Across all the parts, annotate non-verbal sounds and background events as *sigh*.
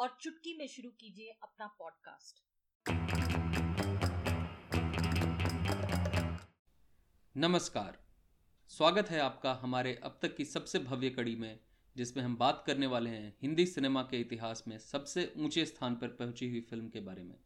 और चुटकी में शुरू कीजिए अपना पॉडकास्ट नमस्कार। स्वागत है आपका हमारे अब तक की सबसे भव्य कड़ी में जिसमें हम बात करने वाले हैं हिंदी सिनेमा के इतिहास में सबसे ऊँचे स्थान पर पहुँची हुई फ़िल्म के बारे में।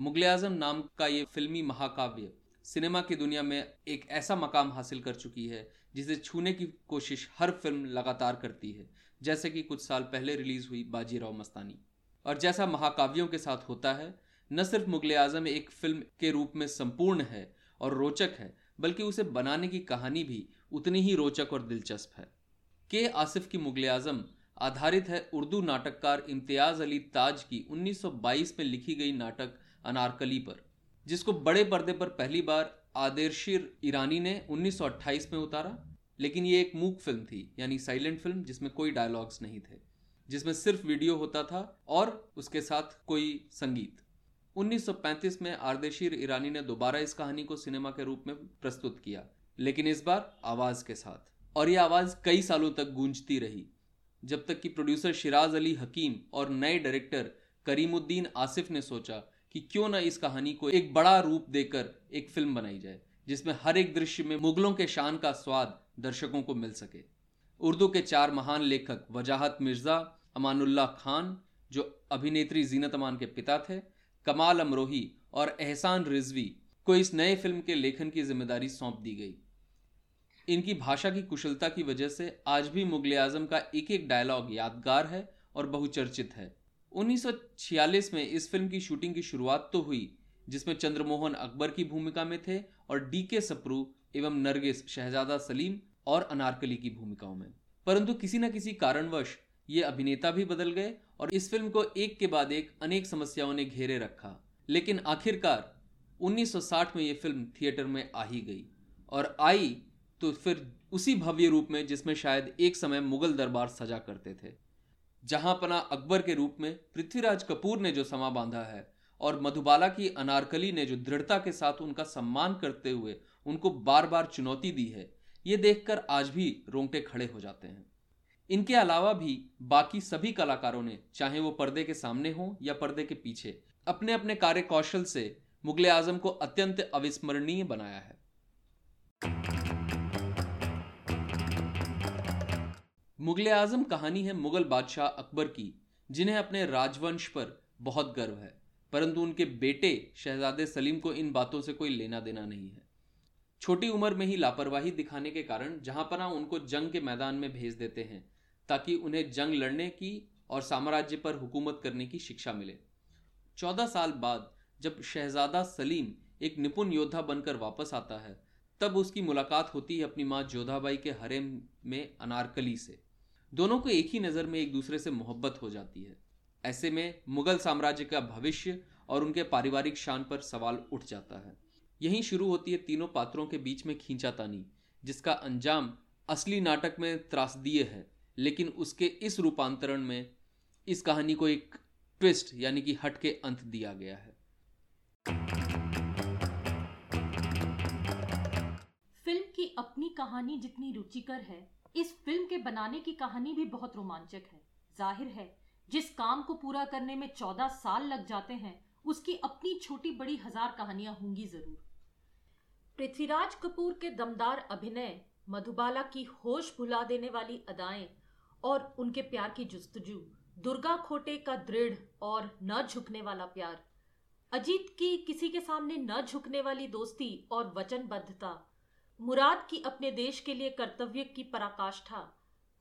मुगल आज़म नाम का ये फिल्मी महाकाव्य सिनेमा की दुनिया में एक ऐसा मकाम हासिल कर चुकी है, जिसे छूने की कोशिश हर फ़िल्म लगातार करती है, जैसे कि कुछ साल पहले रिलीज़ हुई बाजीराव मस्तानी। और जैसा महाकाव्यों के साथ होता है, न सिर्फ़ मुगल आज़म एक फ़िल्म के रूप में संपूर्ण है और रोचक है, बल्कि उसे बनाने की कहानी भी उतनी ही रोचक और दिलचस्प है। के आसिफ की मुगल आज़म आधारित है उर्दू नाटककार इम्तियाज़ अली ताज की 1922 में लिखी गई नाटक अनारकली पर। जिसको बड़े पर्दे पर पहली बार आदेरशीर ईरानी ने 1928 में उतारा, लेकिन ये एक मूक फ़िल्म थी, यानी साइलेंट फ़िल्म, जिसमें कोई डायलॉग्स नहीं थे, जिसमें सिर्फ़ वीडियो होता था और उसके साथ कोई संगीत। 1935 में आरदेशीर ईरानी ने दोबारा इस कहानी को सिनेमा के रूप में प्रस्तुत किया, लेकिन इस बार आवाज़ के साथ। और ये आवाज़ कई सालों तक गूंजती रही, जब तक कि प्रोड्यूसर शिराज अली हकीम और नए डायरेक्टर करीमुद्दीन आसिफ ने सोचा कि क्यों ना इस कहानी को एक बड़ा रूप देकर एक फ़िल्म बनाई जाए, जिसमें हर एक दृश्य में मुगलों के शान का स्वाद दर्शकों को मिल सके। उर्दू के चार महान लेखक वजाहत मिर्ज़ा, अमानुल्लाह खान, जो अभिनेत्री जीनत अमान के पिता थे, कमाल अमरोही और एहसान रिजवी को इस नए फ़िल्म के लेखन की ज़िम्मेदारी सौंप दी गई। इनकी भाषा की कुशलता की वजह से आज भी मुगल आज़म का एक एक डायलॉग यादगार है और बहुचर्चित है। 1946 में इस फ़िल्म की शूटिंग की शुरुआत तो हुई, जिसमें चंद्रमोहन अकबर की भूमिका में थे और डी के सप्रू एवं नरगिस शहजादा सलीम और अनारकली की भूमिकाओं में। परंतु किसी न किसी कारणवश ये अभिनेता भी बदल गए और इस फ़िल्म को एक के बाद एक अनेक समस्याओं ने घेरे रखा। लेकिन आखिरकार 1960 में ये फ़िल्म थिएटर में आ ही गई और आई तो फिर उसी भव्य रूप में जिसमें शायद एक समय मुगल दरबार सजा करते थे। जहाँ पना अकबर के रूप में पृथ्वीराज कपूर ने जो समा बांधा है और मधुबाला की अनारकली ने जो दृढ़ता के साथ उनका सम्मान करते हुए उनको बार बार चुनौती दी है, ये देखकर आज भी रोंगटे खड़े हो जाते हैं। इनके अलावा भी बाकी सभी कलाकारों ने, चाहे वो पर्दे के सामने हो या पर्दे के पीछे अपने अपने कार्य कौशल से मुगल आज़म को अत्यंत अविस्मरणीय बनाया है। मुगल आज़म कहानी है मुगल बादशाह अकबर की, जिन्हें अपने राजवंश पर बहुत गर्व है, परंतु उनके बेटे शहजादे सलीम को इन बातों से कोई लेना देना नहीं है। छोटी उम्र में ही लापरवाही दिखाने के कारण जहाँ पर उनको जंग के मैदान में भेज देते हैं, ताकि उन्हें जंग लड़ने की और साम्राज्य पर हुकूमत करने की शिक्षा मिले। चौदह साल बाद जब शहजादा सलीम एक निपुण योद्धा बनकर वापस आता है, तब उसकी मुलाकात होती है अपनी माँ जोधाबाई के हरेम में अनारकली से। दोनों को एक ही नज़र में एक दूसरे से मोहब्बत हो जाती है। ऐसे में मुगल साम्राज्य का भविष्य और उनके पारिवारिक शान पर सवाल उठ जाता है। यहीं शुरू होती है तीनों पात्रों के बीच में खींचातानी, जिसका अंजाम असली नाटक में त्रासदीय है, लेकिन उसके इस रूपांतरण में इस कहानी को एक ट्विस्ट यानी कि हट के अंत दिया गया है। फ़िल्म की अपनी कहानी जितनी रुचिकर है इस फ़िल्म के बनाने की कहानी भी बहुत रोमांचक है। ज़ाहिर है, जिस काम को पूरा करने में चौदह साल लग जाते हैं, उसकी अपनी छोटी बड़ी हज़ार कहानियाँ होंगी ज़रूर। पृथ्वीराज कपूर के दमदार अभिनय, मधुबाला की होश भुला देने वाली अदाएँ और उनके प्यार की जुस्तजू, दुर्गा खोटे का दृढ़ और न झुकने वाला प्यार, अजीत की किसी के सामने न झुकने वाली दोस्ती और वचनबद्धता मुराद की अपने देश के लिए कर्तव्य की पराकाष्ठा,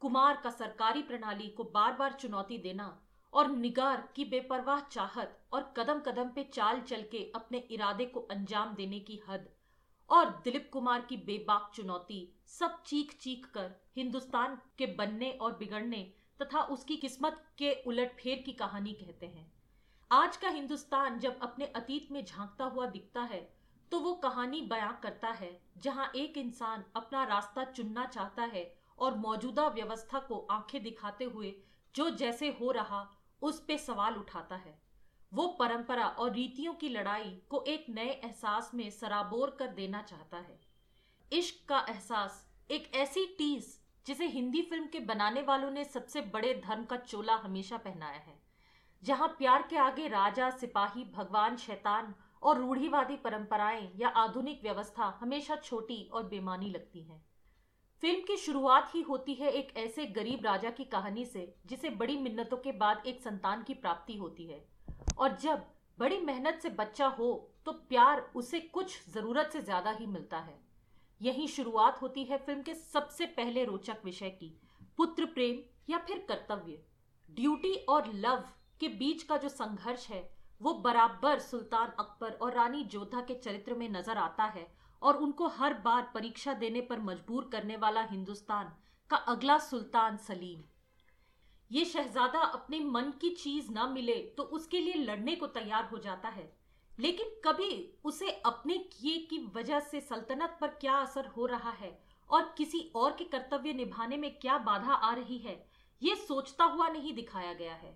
कुमार का सरकारी प्रणाली को बार बार चुनौती देना और निगार की बेपरवाह चाहत और कदम कदम पे चाल चल के अपने इरादे को अंजाम देने की हद और दिलीप कुमार की बेबाक चुनौती सब चीख चीख कर हिंदुस्तान के बनने और बिगड़ने तथा उसकी किस्मत के उलट फेर की कहानी कहते हैं। आज का हिंदुस्तान जब अपने अतीत में झांकता हुआ दिखता है तो वो कहानी बयां करता है, जहाँ एक इंसान अपना रास्ता चुनना चाहता है और मौजूदा व्यवस्था को आँखें दिखाते हुए जो जैसे हो रहा, उस पे सवाल उठाता है। वो परंपरा और रीतियों की लड़ाई को एक नए एहसास में सराबोर कर देना चाहता है। इश्क का एहसास एक ऐसी टीस जिसे हिंदी फ़िल्म के बनाने वालों ने सबसे बड़े धर्म का चोला हमेशा पहनाया है, जहाँ प्यार के आगे राजा, सिपाही, भगवान, शैतान और रूढ़ीवादी परंपराएँ या आधुनिक व्यवस्था हमेशा छोटी और बेमानी लगती हैं। फ़िल्म की शुरुआत ही होती है एक ऐसे गरीब राजा की कहानी से, जिसे बड़ी मिन्नतों के बाद एक संतान की प्राप्ति होती है। और जब बड़ी मेहनत से बच्चा हो तो प्यार उसे कुछ ज़रूरत से ज़्यादा ही मिलता है। यही शुरुआत होती है फ़िल्म के सबसे पहले रोचक विषय की, पुत्र प्रेम या फिर कर्तव्य। ड्यूटी और लव के बीच का जो संघर्ष है वो बराबर सुल्तान अकबर और रानी जोधा के चरित्र में नज़र आता है और उनको हर बार परीक्षा देने पर मजबूर करने वाला हिंदुस्तान का अगला सुल्तान सलीम। ये शहजादा अपने मन की चीज़ ना मिले तो उसके लिए लड़ने को तैयार हो जाता है। लेकिन कभी उसे अपने किए की वजह से सल्तनत पर क्या असर हो रहा है और किसी और के कर्तव्य निभाने में क्या बाधा आ रही है, ये सोचता हुआ नहीं दिखाया गया है।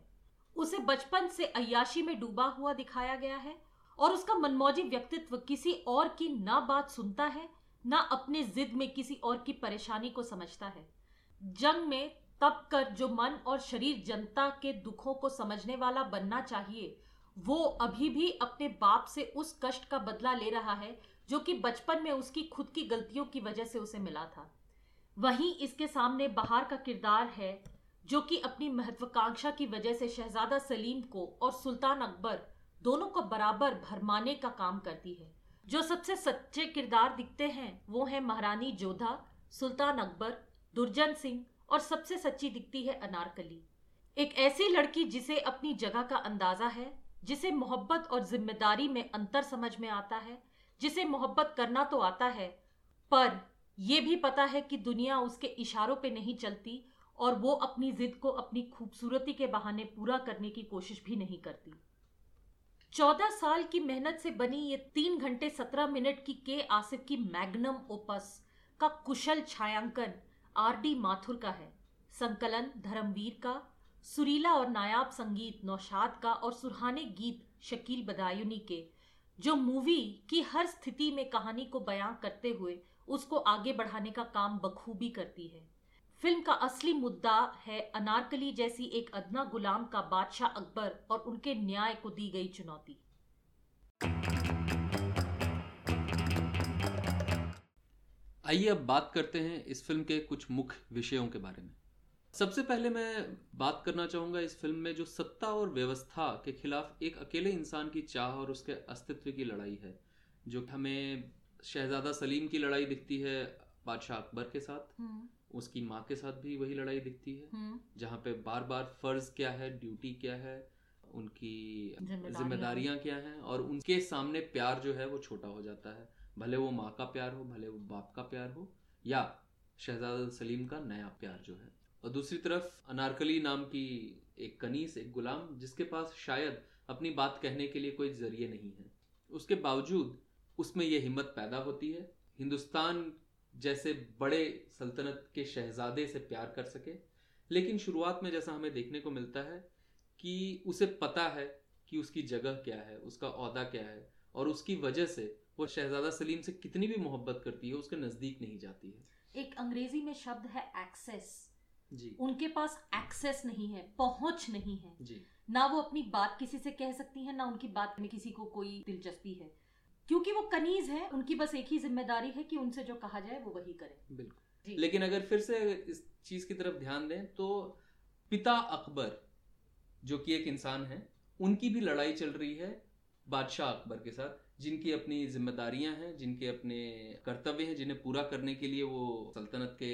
उसे बचपन से अयाशी में डूबा हुआ दिखाया गया है और उसका मनमौजी व्यक्तित्व किसी और की ना बात सुनता है, ना अपने जिद में किसी और की परेशानी को समझता है। जंग में तब कर जो मन और शरीर जनता के दुखों को समझने वाला बनना चाहिए, वो अभी भी अपने बाप से उस कष्ट का बदला ले रहा है, जो कि बचपन में उसकी खुद की गलतियों की वजह से उसे मिला था। वहीं इसके सामने बाहर का किरदार है जो कि अपनी महत्वाकांक्षा की वजह से शहजादा सलीम को और सुल्तान अकबर दोनों को बराबर भरमाने का काम करती है। जो सबसे सच्चे किरदार दिखते हैं, वो है महारानी जोधा, सुल्तान अकबर, दुर्जन सिंह और सबसे सच्ची दिखती है अनारकली। एक ऐसी लड़की जिसे अपनी जगह का अंदाज़ा है, जिसे मोहब्बत और ज़िम्मेदारी में अंतर समझ में आता है, जिसे मोहब्बत करना तो आता है, पर यह भी पता है कि दुनिया उसके इशारों पे नहीं चलती और वो अपनी जिद को अपनी खूबसूरती के बहाने पूरा करने की कोशिश भी नहीं करती। चौदह साल की मेहनत से बनी ये तीन घंटे सत्रह मिनट की के आसिफ की मैग्नम ओपस का कुशल छायांकन आर डी माथुर का है। संकलन धर्मवीर का, सुरीला और नायाब संगीत नौशाद का और सुरहाने गीत शकील बदायूनी के, जो मूवी की हर स्थिति में कहानी को बयां करते हुए उसको आगे बढ़ाने का काम बखूबी करती है। फ़िल्म का असली मुद्दा है अनारकली जैसी एक अदना गुलाम का बादशाह अकबर और उनके न्याय को दी गई चुनौती। आइए अब बात करते हैं इस फ़िल्म के कुछ मुख्य विषयों के बारे में। सबसे पहले मैं बात करना चाहूँगा इस फ़िल्म में जो सत्ता और व्यवस्था के खिलाफ एक अकेले इंसान की चाह और उसके अस्तित्व की लड़ाई है जो हमें शहजादा सलीम की लड़ाई दिखती है बादशाह अकबर के साथ। हम्म। उसकी माँ के साथ भी वही लड़ाई दिखती है। हम्म। जहाँ पे बार बार फ़र्ज़ क्या है ड्यूटी क्या है उनकी जिम्मेदारियाँ। क्या हैं और उनके सामने प्यार जो है वो छोटा हो जाता है। भले वो माँ का प्यार हो भले वो बाप का प्यार हो या शहजादा सलीम का नया प्यार जो है। और दूसरी तरफ़ अनारकली नाम की एक कनीस एक गुलाम जिसके पास शायद अपनी बात कहने के लिए कोई ज़रिए नहीं है। उसके बावजूद उसमें यह हिम्मत पैदा होती है। हिंदुस्तान जैसे बड़े सल्तनत के शहजादे से प्यार कर सके। लेकिन शुरुआत में जैसा हमें देखने को मिलता है कि उसे पता है कि उसकी जगह क्या है उसका अहदा क्या है और उसकी वजह से वो शहजादा सलीम से कितनी भी मोहब्बत करती है उसके नज़दीक नहीं जाती है। एक अंग्रेज़ी में शब्द है एक्सेस जी। उनके पास एक्सेस नहीं है पहुँच नहीं है। जी। ना वो अपनी बात किसी से कह सकती है ना उनकी बात में किसी को कोई दिलचस्पी है। क्योंकि वो कनीज है उनकी बस एक ही ज़िम्मेदारी है कि उनसे जो कहा जाए वो वही करें। बिल्कुल। लेकिन अगर फिर से इस चीज़ की तरफ़ ध्यान दें तो पिता अकबर जो कि एक इंसान है उनकी भी लड़ाई चल रही है बादशाह अकबर के साथ जिनकी अपनी जिम्मेदारियाँ हैं जिनके अपने कर्तव्य हैं जिन्हें पूरा करने के लिए वो सल्तनत के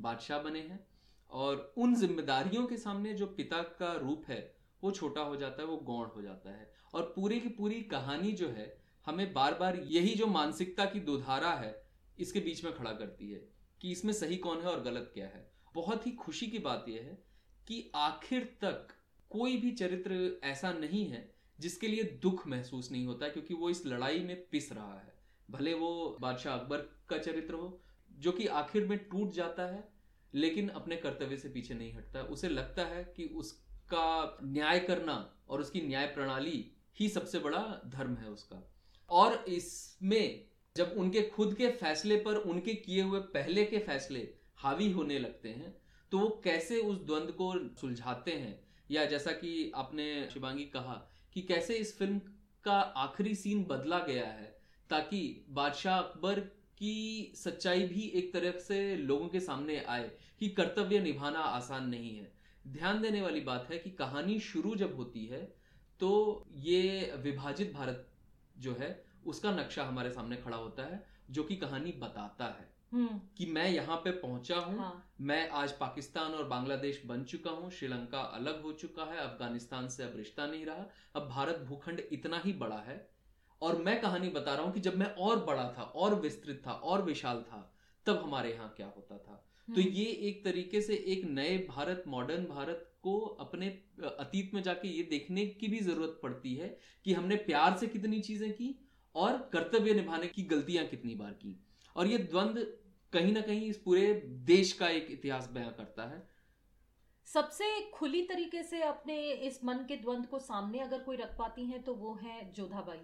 बादशाह बने हैं। और उन जिम्मेदारियों के सामने जो पिता का रूप है वो छोटा हो जाता है वो गौण हो जाता है। और पूरी की पूरी कहानी जो है हमें बार बार यही जो मानसिकता की दुधारा है, इसके बीच में खड़ा करती है कि इसमें सही कौन है और गलत क्या है। बहुत ही खुशी की बात यह है कि आखिर तक कोई भी चरित्र ऐसा नहीं है जिसके लिए दुख महसूस नहीं होता, क्योंकि वो इस लड़ाई में पिस रहा है। भले वो बादशाह अकबर का चरित्र हो, जो कि आखिर में टूट जाता है, लेकिन अपने कर्तव्य से पीछे नहीं हटता। उसे लगता है कि उसका न्याय करना और उसकी न्याय प्रणाली ही सबसे बड़ा धर्म है उसका। और इसमें जब उनके खुद के फैसले पर उनके किए हुए पहले के फैसले हावी होने लगते हैं तो वो कैसे उस द्वंद को सुलझाते हैं? या जैसा कि आपने शिवांगी कहा कि कैसे इस फ़िल्म का आखिरी सीन बदला गया है ताकि बादशाह अकबर की सच्चाई भी एक तरह से लोगों के सामने आए कि कर्तव्य निभाना आसान नहीं है। ध्यान देने वाली बात है कि कहानी शुरू जब होती है तो ये विभाजित भारत जो है उसका नक्शा हमारे सामने खड़ा होता है जो कि कहानी बताता है। हम्म। कि मैं यहाँ पे पहुँचा हूँ हाँ। मैं आज पाकिस्तान और बांग्लादेश बन चुका हूँ श्रीलंका अलग हो चुका है अफ़गानिस्तान से अब रिश्ता नहीं रहा अब भारत भूखंड इतना ही बड़ा है। और मैं कहानी बता रहा हूँ कि जब मैं और बड़ा था और विस्तृत था और विशाल था तब हमारे यहाँ क्या होता था। तो हम्म, ये एक तरीके से एक नए भारत मॉडर्न भारत को अपने अतीत में जाके ये देखने की भी ज़रूरत पड़ती है कि हमने प्यार से कितनी चीज़ें की और कर्तव्य निभाने की गलतियाँ कितनी बार की। और ये द्वंद कहीं ना कहीं इस पूरे देश का एक इतिहास बयां करता है। सबसे खुली तरीके से अपने इस मन के द्वंद को सामने अगर कोई रख पाती हैं तो वो है जोधाबाई।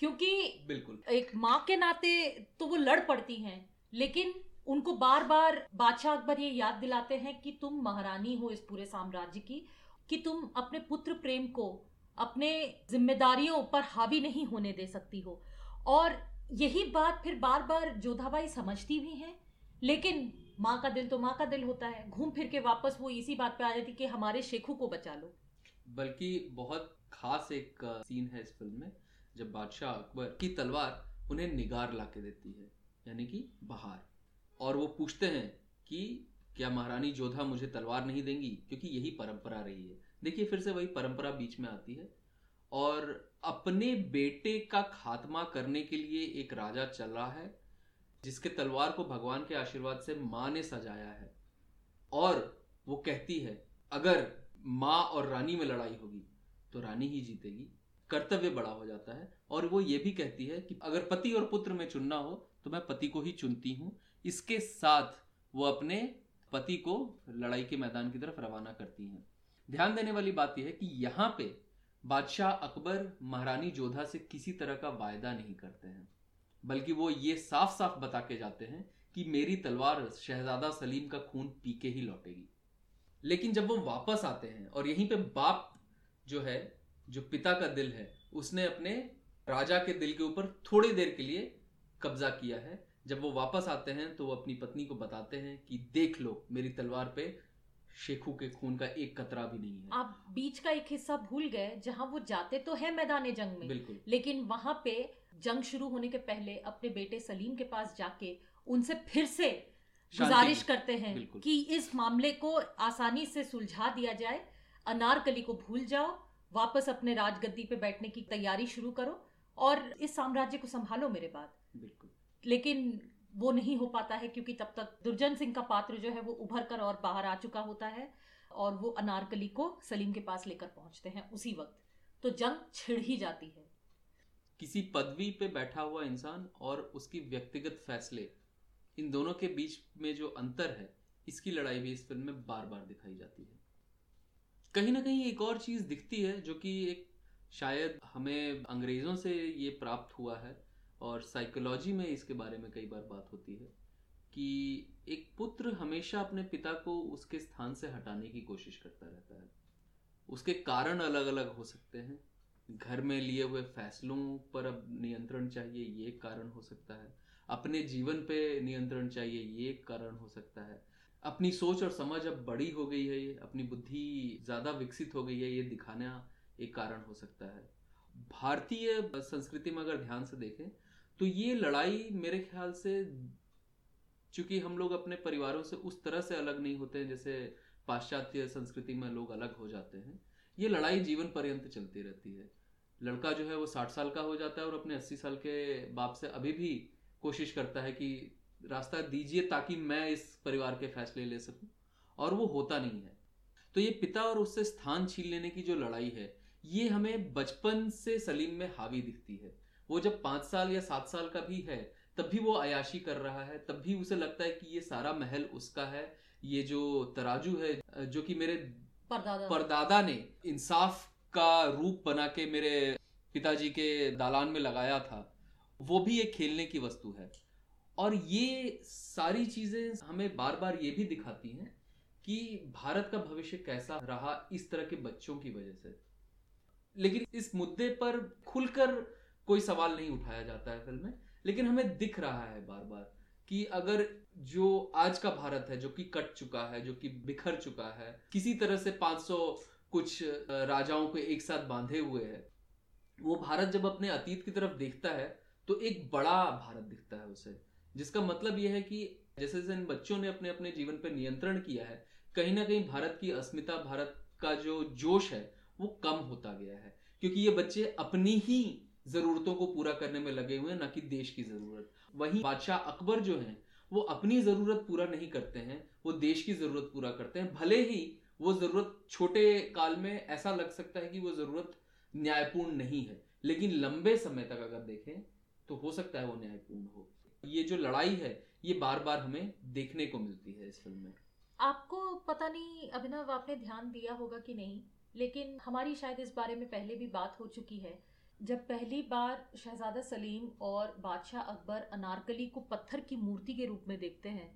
क्योंकि बिल्कुल। एक माँ के नाते तो वो लड़ पड़ती हैं लेकिन उनको बार बार बादशाह अकबर ये याद दिलाते हैं कि तुम महारानी हो इस पूरे साम्राज्य की, कि तुम अपने पुत्र प्रेम को, अपने जिम्मेदारियों पर हावी नहीं होने दे सकती हो। और यही बात फिर बार बार जोधाबाई समझती भी हैं, लेकिन माँ का दिल तो माँ का दिल होता है। घूम फिर के वापस वो इसी बात पे आ जाती कि हमारे शेखू को बचा लो। बल्कि बहुत खास एक सीन है इस फ़िल्म में, जब बादशाह अकबर की तलवार उन्हें निगार ला देती है, यानी कि बहार। और वो पूछते हैं कि क्या महारानी जोधा मुझे तलवार नहीं देंगी? क्योंकि यही परंपरा रही है। देखिए, फिर से वही परंपरा बीच में आती है। और अपने बेटे का खात्मा करने के लिए एक राजा चल रहा है, जिसके तलवार को भगवान के आशीर्वाद से माँ ने सजाया है। और वो कहती है, अगर माँ और रानी में लड़ाई होगी तो रानी ही जीतेगी। कर्तव्य बड़ा हो जाता है। और वो ये भी कहती है कि अगर पति और पुत्र में चुनना हो तो मैं पति को ही चुनती हूँ। इसके साथ वो अपने पति को लड़ाई के मैदान की तरफ़ रवाना करती हैं। ध्यान देने वाली बात यह है कि यहाँ पे बादशाह अकबर महारानी जोधा से किसी तरह का वायदा नहीं करते हैं, बल्कि वो ये साफ़ साफ़ बता के जाते हैं कि मेरी तलवार शहजादा सलीम का खून पी के ही लौटेगी। लेकिन जब वो वापस आते हैं और यहीं पे बाप जो है, जो पिता का दिल है, उसने अपने राजा के दिल के ऊपर थोड़ी देर के लिए कब्जा किया है जब वो वापस आते हैं तो वो अपनी पत्नी को बताते हैं कि देख लो मेरी तलवार पे शेखू के खून का एक कतरा भी नहीं है। आप बीच का एक हिस्सा भूल गए जहाँ वो जाते तो है मैदान जंग में। बिल्कुल। लेकिन वहाँ पे जंग शुरू होने के पहले अपने बेटे सलीम के पास जाके उनसे फिर से गुजारिश करते हैं। कि इस मामले को आसानी से सुलझा दिया जाए अनारकली को भूल जाओ वापस अपने राजगद्दी पे बैठने की तैयारी शुरू करो और इस साम्राज्य को संभालो मेरे बाद। बिल्कुल। लेकिन वो नहीं हो पाता है क्योंकि तब तक दुर्जन सिंह का पात्र जो है वो उभर कर और बाहर आ चुका होता है और वो अनारकली को सलीम के पास लेकर पहुँचते हैं उसी वक्त। तो जंग छिड़ ही जाती है। किसी पदवी पे बैठा हुआ इंसान और उसकी व्यक्तिगत फैसले, इन दोनों के बीच में जो अंतर है, इसकी लड़ाई भी इस फ़िल्म में बार बार दिखाई जाती है। कहीं ना कहीं एक और चीज़ दिखती है जो कि एक शायद हमें अंग्रेज़ों से ये प्राप्त हुआ है और साइकोलॉजी में इसके बारे में कई बार बात होती है कि एक पुत्र हमेशा अपने पिता को उसके स्थान से हटाने की कोशिश करता रहता है। उसके कारण अलग अलग हो सकते हैं। घर में लिए हुए फैसलों पर अब नियंत्रण चाहिए, ये एक कारण हो सकता है। अपने जीवन पे नियंत्रण चाहिए, ये एक कारण हो सकता है। अपनी सोच और समझ अब बड़ी हो गई है, ये अपनी बुद्धि ज़्यादा विकसित हो गई है, ये दिखाना एक कारण हो सकता है। भारतीय संस्कृति में अगर ध्यान से देखें तो ये लड़ाई मेरे ख्याल से, चूँकि हम लोग अपने परिवारों से उस तरह से अलग नहीं होते हैं, जैसे पाश्चात्य संस्कृति में लोग अलग हो जाते हैं, ये लड़ाई जीवन पर्यंत चलती रहती है। लड़का जो है वो साठ साल का हो जाता है और अपने अस्सी साल के बाप से अभी भी कोशिश करता है कि रास्ता दीजिए ताकि मैं इस परिवार के फैसले ले सकूँ, और वो होता नहीं है। तो ये पिता और उससे स्थान छीन लेने की जो लड़ाई है, ये हमें बचपन से सलीम में हावी दिखती है। वो जब पाँच साल या सात साल का भी है तब भी वो अयाशी कर रहा है तब भी उसे लगता है कि ये सारा महल उसका है ये जो तराजू है जो कि मेरे परदादा। परदादा ने इंसाफ का रूप बना के मेरे पिताजी के दालान में लगाया था वो भी एक खेलने की वस्तु है। और ये सारी चीज़ें हमें बार बार ये भी दिखाती हैं कि भारत का भविष्य कैसा रहा इस तरह के बच्चों की वजह से। लेकिन इस मुद्दे पर खुलकर कोई सवाल नहीं उठाया जाता है फ़िल्म में, लेकिन हमें दिख रहा है बार बार कि अगर जो आज का भारत है, जो कि कट चुका है, जो कि बिखर चुका है, किसी तरह से 500 कुछ राजाओं को एक साथ बांधे हुए है, वो भारत जब अपने अतीत की तरफ़ देखता है तो एक बड़ा भारत दिखता है उसे। जिसका मतलब यह है कि जैसे जैसे इन बच्चों ने अपने अपने जीवन पर नियंत्रण किया है, कहीं ना कहीं भारत की अस्मिता, भारत का जो जोश है, वो कम होता गया है। क्योंकि ये बच्चे अपनी ही जरूरतों को पूरा करने में लगे हुए ना कि देश की ज़रूरत। वहीं बादशाह अकबर जो हैं, वो अपनी ज़रूरत पूरा नहीं करते हैं, वो देश की ज़रूरत पूरा करते हैं। भले ही वो ज़रूरत छोटे काल में ऐसा लग सकता है कि वो ज़रूरत न्यायपूर्ण नहीं है, लेकिन लंबे समय तक अगर देखें तो हो सकता है वो न्यायपूर्ण हो। ये जो लड़ाई है, ये बार बार हमें देखने को मिलती है इस फ़िल्म में। आपको पता नहीं, अभिनव, आपने ध्यान दिया होगा कि नहीं, लेकिन हमारी शायद इस बारे में पहले भी बात हो चुकी है। जब पहली बार शहजादा सलीम और बादशाह अकबर अनारकली को पत्थर की मूर्ति के रूप में देखते हैं,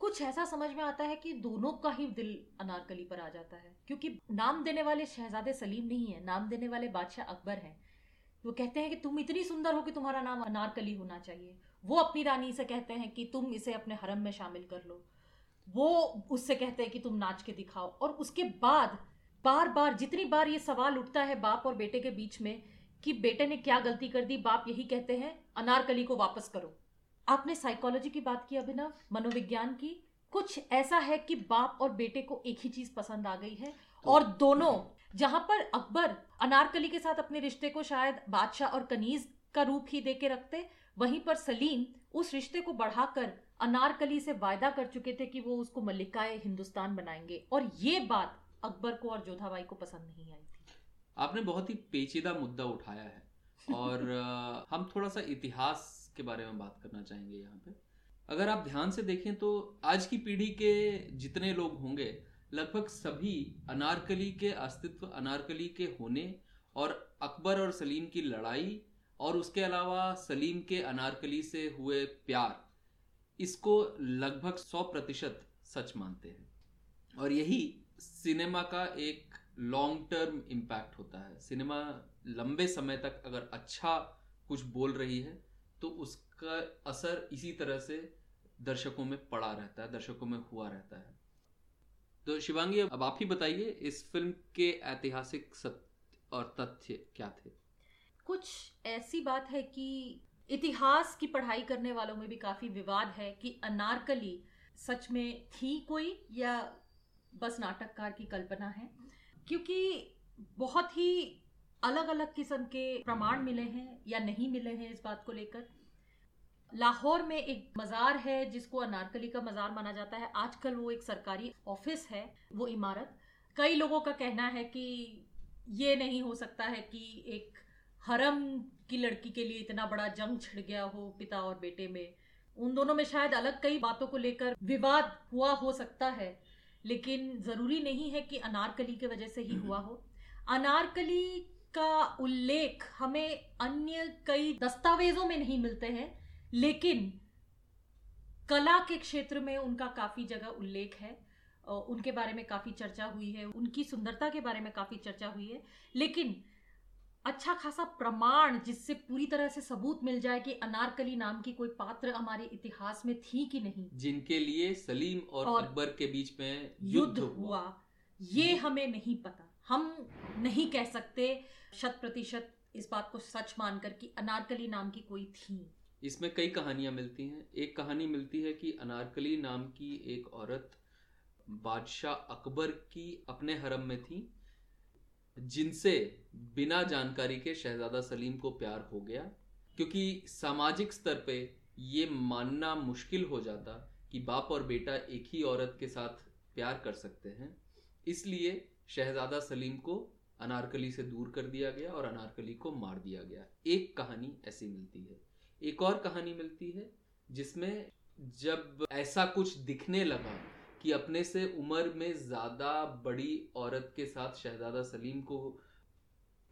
कुछ ऐसा समझ में आता है कि दोनों का ही दिल अनारकली पर आ जाता है, क्योंकि नाम देने वाले शहजादे सलीम नहीं है, नाम देने वाले बादशाह अकबर हैं। वो कहते हैं कि तुम इतनी सुंदर हो कि तुम्हारा नाम अनारकली होना चाहिए। वो अपनी रानी से कहते हैं कि तुम इसे अपने हरम में शामिल कर लो। वो उससे कहते हैं कि तुम नाच के दिखाओ। और उसके बाद बार बार जितनी बार ये सवाल उठता है बाप और बेटे के बीच में कि बेटे ने क्या गलती कर दी बाप यही कहते हैं अनारकली को वापस करो। आपने साइकोलॉजी की बात की अभिनव? मनोविज्ञान की? कुछ ऐसा है कि बाप और बेटे को एक ही चीज़ पसंद आ गई है? तो, और दोनों जहाँ पर अकबर अनारकली के साथ अपने रिश्ते को शायद बादशाह और कनीज का रूप ही दे के रखते वहीं पर सलीम उस रिश्ते को बढ़ाकर अनारकली से वायदा कर चुके थे कि वो उसको मल्लिकाए हिंदुस्तान बनाएँगे। और ये बात अकबर को और जोधाबाई को पसंद नहीं आई थी। आपने बहुत ही पेचीदा मुद्दा उठाया है। और *laughs* हम थोड़ा सा इतिहास के बारे में बात करना चाहेंगे यहाँ पे। अगर आप ध्यान से देखें तो आज की पीढ़ी के जितने लोग होंगे लगभग सभी अनारकली के अस्तित्व अनारकली के होने और अकबर और सलीम की लड़ाई और उसके अलावा सलीम के अनारकली से हुए प्यार इसको लगभग सौ प्रतिशत सच मानते हैं। और यही सिनेमा का एक लॉन्ग टर्म इम्पैक्ट होता है। सिनेमा लंबे समय तक अगर अच्छा कुछ बोल रही है तो उसका असर इसी तरह से दर्शकों में पड़ा रहता है, दर्शकों में हुआ रहता है। तो शिवांगी, अब आप ही बताइए, इस फ़िल्म के ऐतिहासिक सत्य और तथ्य क्या थे? कुछ ऐसी बात है कि इतिहास की पढ़ाई करने वालों में भी काफ़ी विवाद है कि अनारकली सच में थी कोई या बस नाटककार की कल्पना है, क्योंकि बहुत ही अलग अलग किस्म के प्रमाण मिले हैं या नहीं मिले हैं इस बात को लेकर। लाहौर में एक मज़ार है जिसको अनारकली का मज़ार माना जाता है। आजकल वो एक सरकारी ऑफ़िस है, वो इमारत। कई लोगों का कहना है कि ये नहीं हो सकता है कि एक हरम की लड़की के लिए इतना बड़ा जंग छिड़ गया हो पिता और बेटे में। उन दोनों में शायद अलग कई बातों को लेकर विवाद हुआ हो सकता है। लेकिन ज़रूरी नहीं है कि अनारकली के वजह से ही हुआ हो। अनारकली का उल्लेख हमें अन्य कई दस्तावेजों में नहीं मिलते हैं, लेकिन कला के क्षेत्र में उनका काफ़ी जगह उल्लेख है। उनके बारे में काफ़ी चर्चा हुई है, उनकी सुंदरता के बारे में काफ़ी चर्चा हुई है। लेकिन अच्छा खासा प्रमाण जिससे पूरी तरह से सबूत मिल जाए कि अनारकली नाम की कोई पात्र हमारे इतिहास में थी कि नहीं। जिनके लिए सलीम और, और अकबर के बीच में युद्ध हुआ, हुआ। ये हमें नहीं पता। हम नहीं कह सकते शत प्रतिशत इस बात को सच मानकर कि अनारकली नाम की कोई थी। इसमें कई कहानियाँ मिलती हैं। एक कहानी मिलती है कि अनारकली नाम की एक औरत बादशाह अकबर की अपने हरम में थी। जिनसे बिना जानकारी के शहजादा सलीम को प्यार हो गया, क्योंकि सामाजिक स्तर पे ये मानना मुश्किल हो जाता कि बाप और बेटा एक ही औरत के साथ प्यार कर सकते हैं। इसलिए शहजादा सलीम को अनारकली से दूर कर दिया गया और अनारकली को मार दिया गया। एक कहानी ऐसी मिलती है। एक और कहानी मिलती है, जिसमें जब ऐसा कुछ दिखने लगा कि अपने से उम्र में ज़्यादा बड़ी औरत के साथ शहजादा सलीम को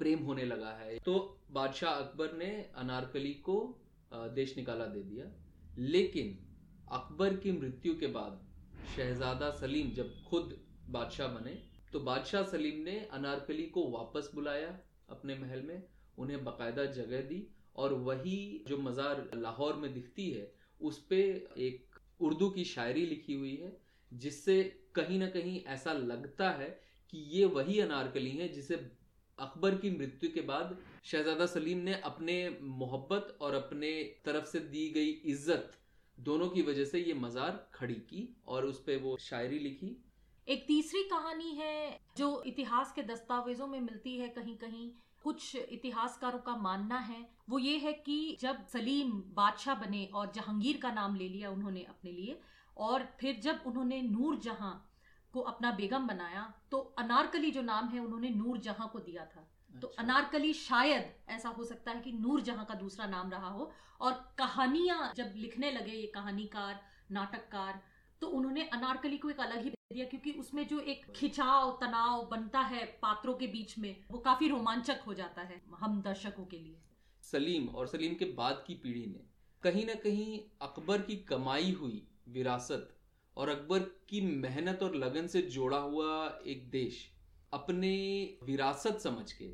प्रेम होने लगा है। तो बादशाह अकबर ने अनारकली को देश निकाला दे दिया। लेकिन अकबर की मृत्यु के बाद शहजादा सलीम जब खुद बादशाह बने तो बादशाह सलीम ने अनारकली को वापस बुलाया अपने महल में। उन्हें बकायदा जगह दी और वही जो मज़ार लाहौर में दिखती है, उस पे एक उर्दू की शायरी लिखी हुई है। जिससे कहीं ना कहीं ऐसा लगता है कि ये वही अनारकली है जिसे अकबर की मृत्यु के बाद शहजादा सलीम ने अपने मोहब्बत और अपने तरफ़ से दी गई इज़्ज़त दोनों की वजह से ये मजार खड़ी की और उस पर वो शायरी लिखी। एक तीसरी कहानी है जो इतिहास के दस्तावेजों में मिलती है कहीं कहीं कुछ इतिहासकारों का मानना है। वो ये है कि जब सलीम बादशाह बने और जहांगीर का नाम ले लिया उन्होंने अपने लिए और फिर जब उन्होंने नूर जहाँ को अपना बेगम बनाया तो अनारकली जो नाम है उन्होंने नूर जहाँ को दिया था अच्छा। तो अच्छा। अनारकली शायद ऐसा हो सकता है कि नूर जहाँ का दूसरा नाम रहा हो और कहानियाँ जब लिखने लगे ये कहानीकार नाटककार तो उन्होंने अनारकली को एक अलग ही दिया क्योंकि उसमें जो एक खिंचाव तनाव बनता है पात्रों के बीच में वो काफ़ी रोमांचक हो जाता है हम दर्शकों के लिए सलीम और सलीम के बाद की पीढ़ी ने कहीं ना कहीं अकबर की कमाई हुई विरासत और अकबर की मेहनत और लगन से जोड़ा हुआ एक देश अपने विरासत समझ के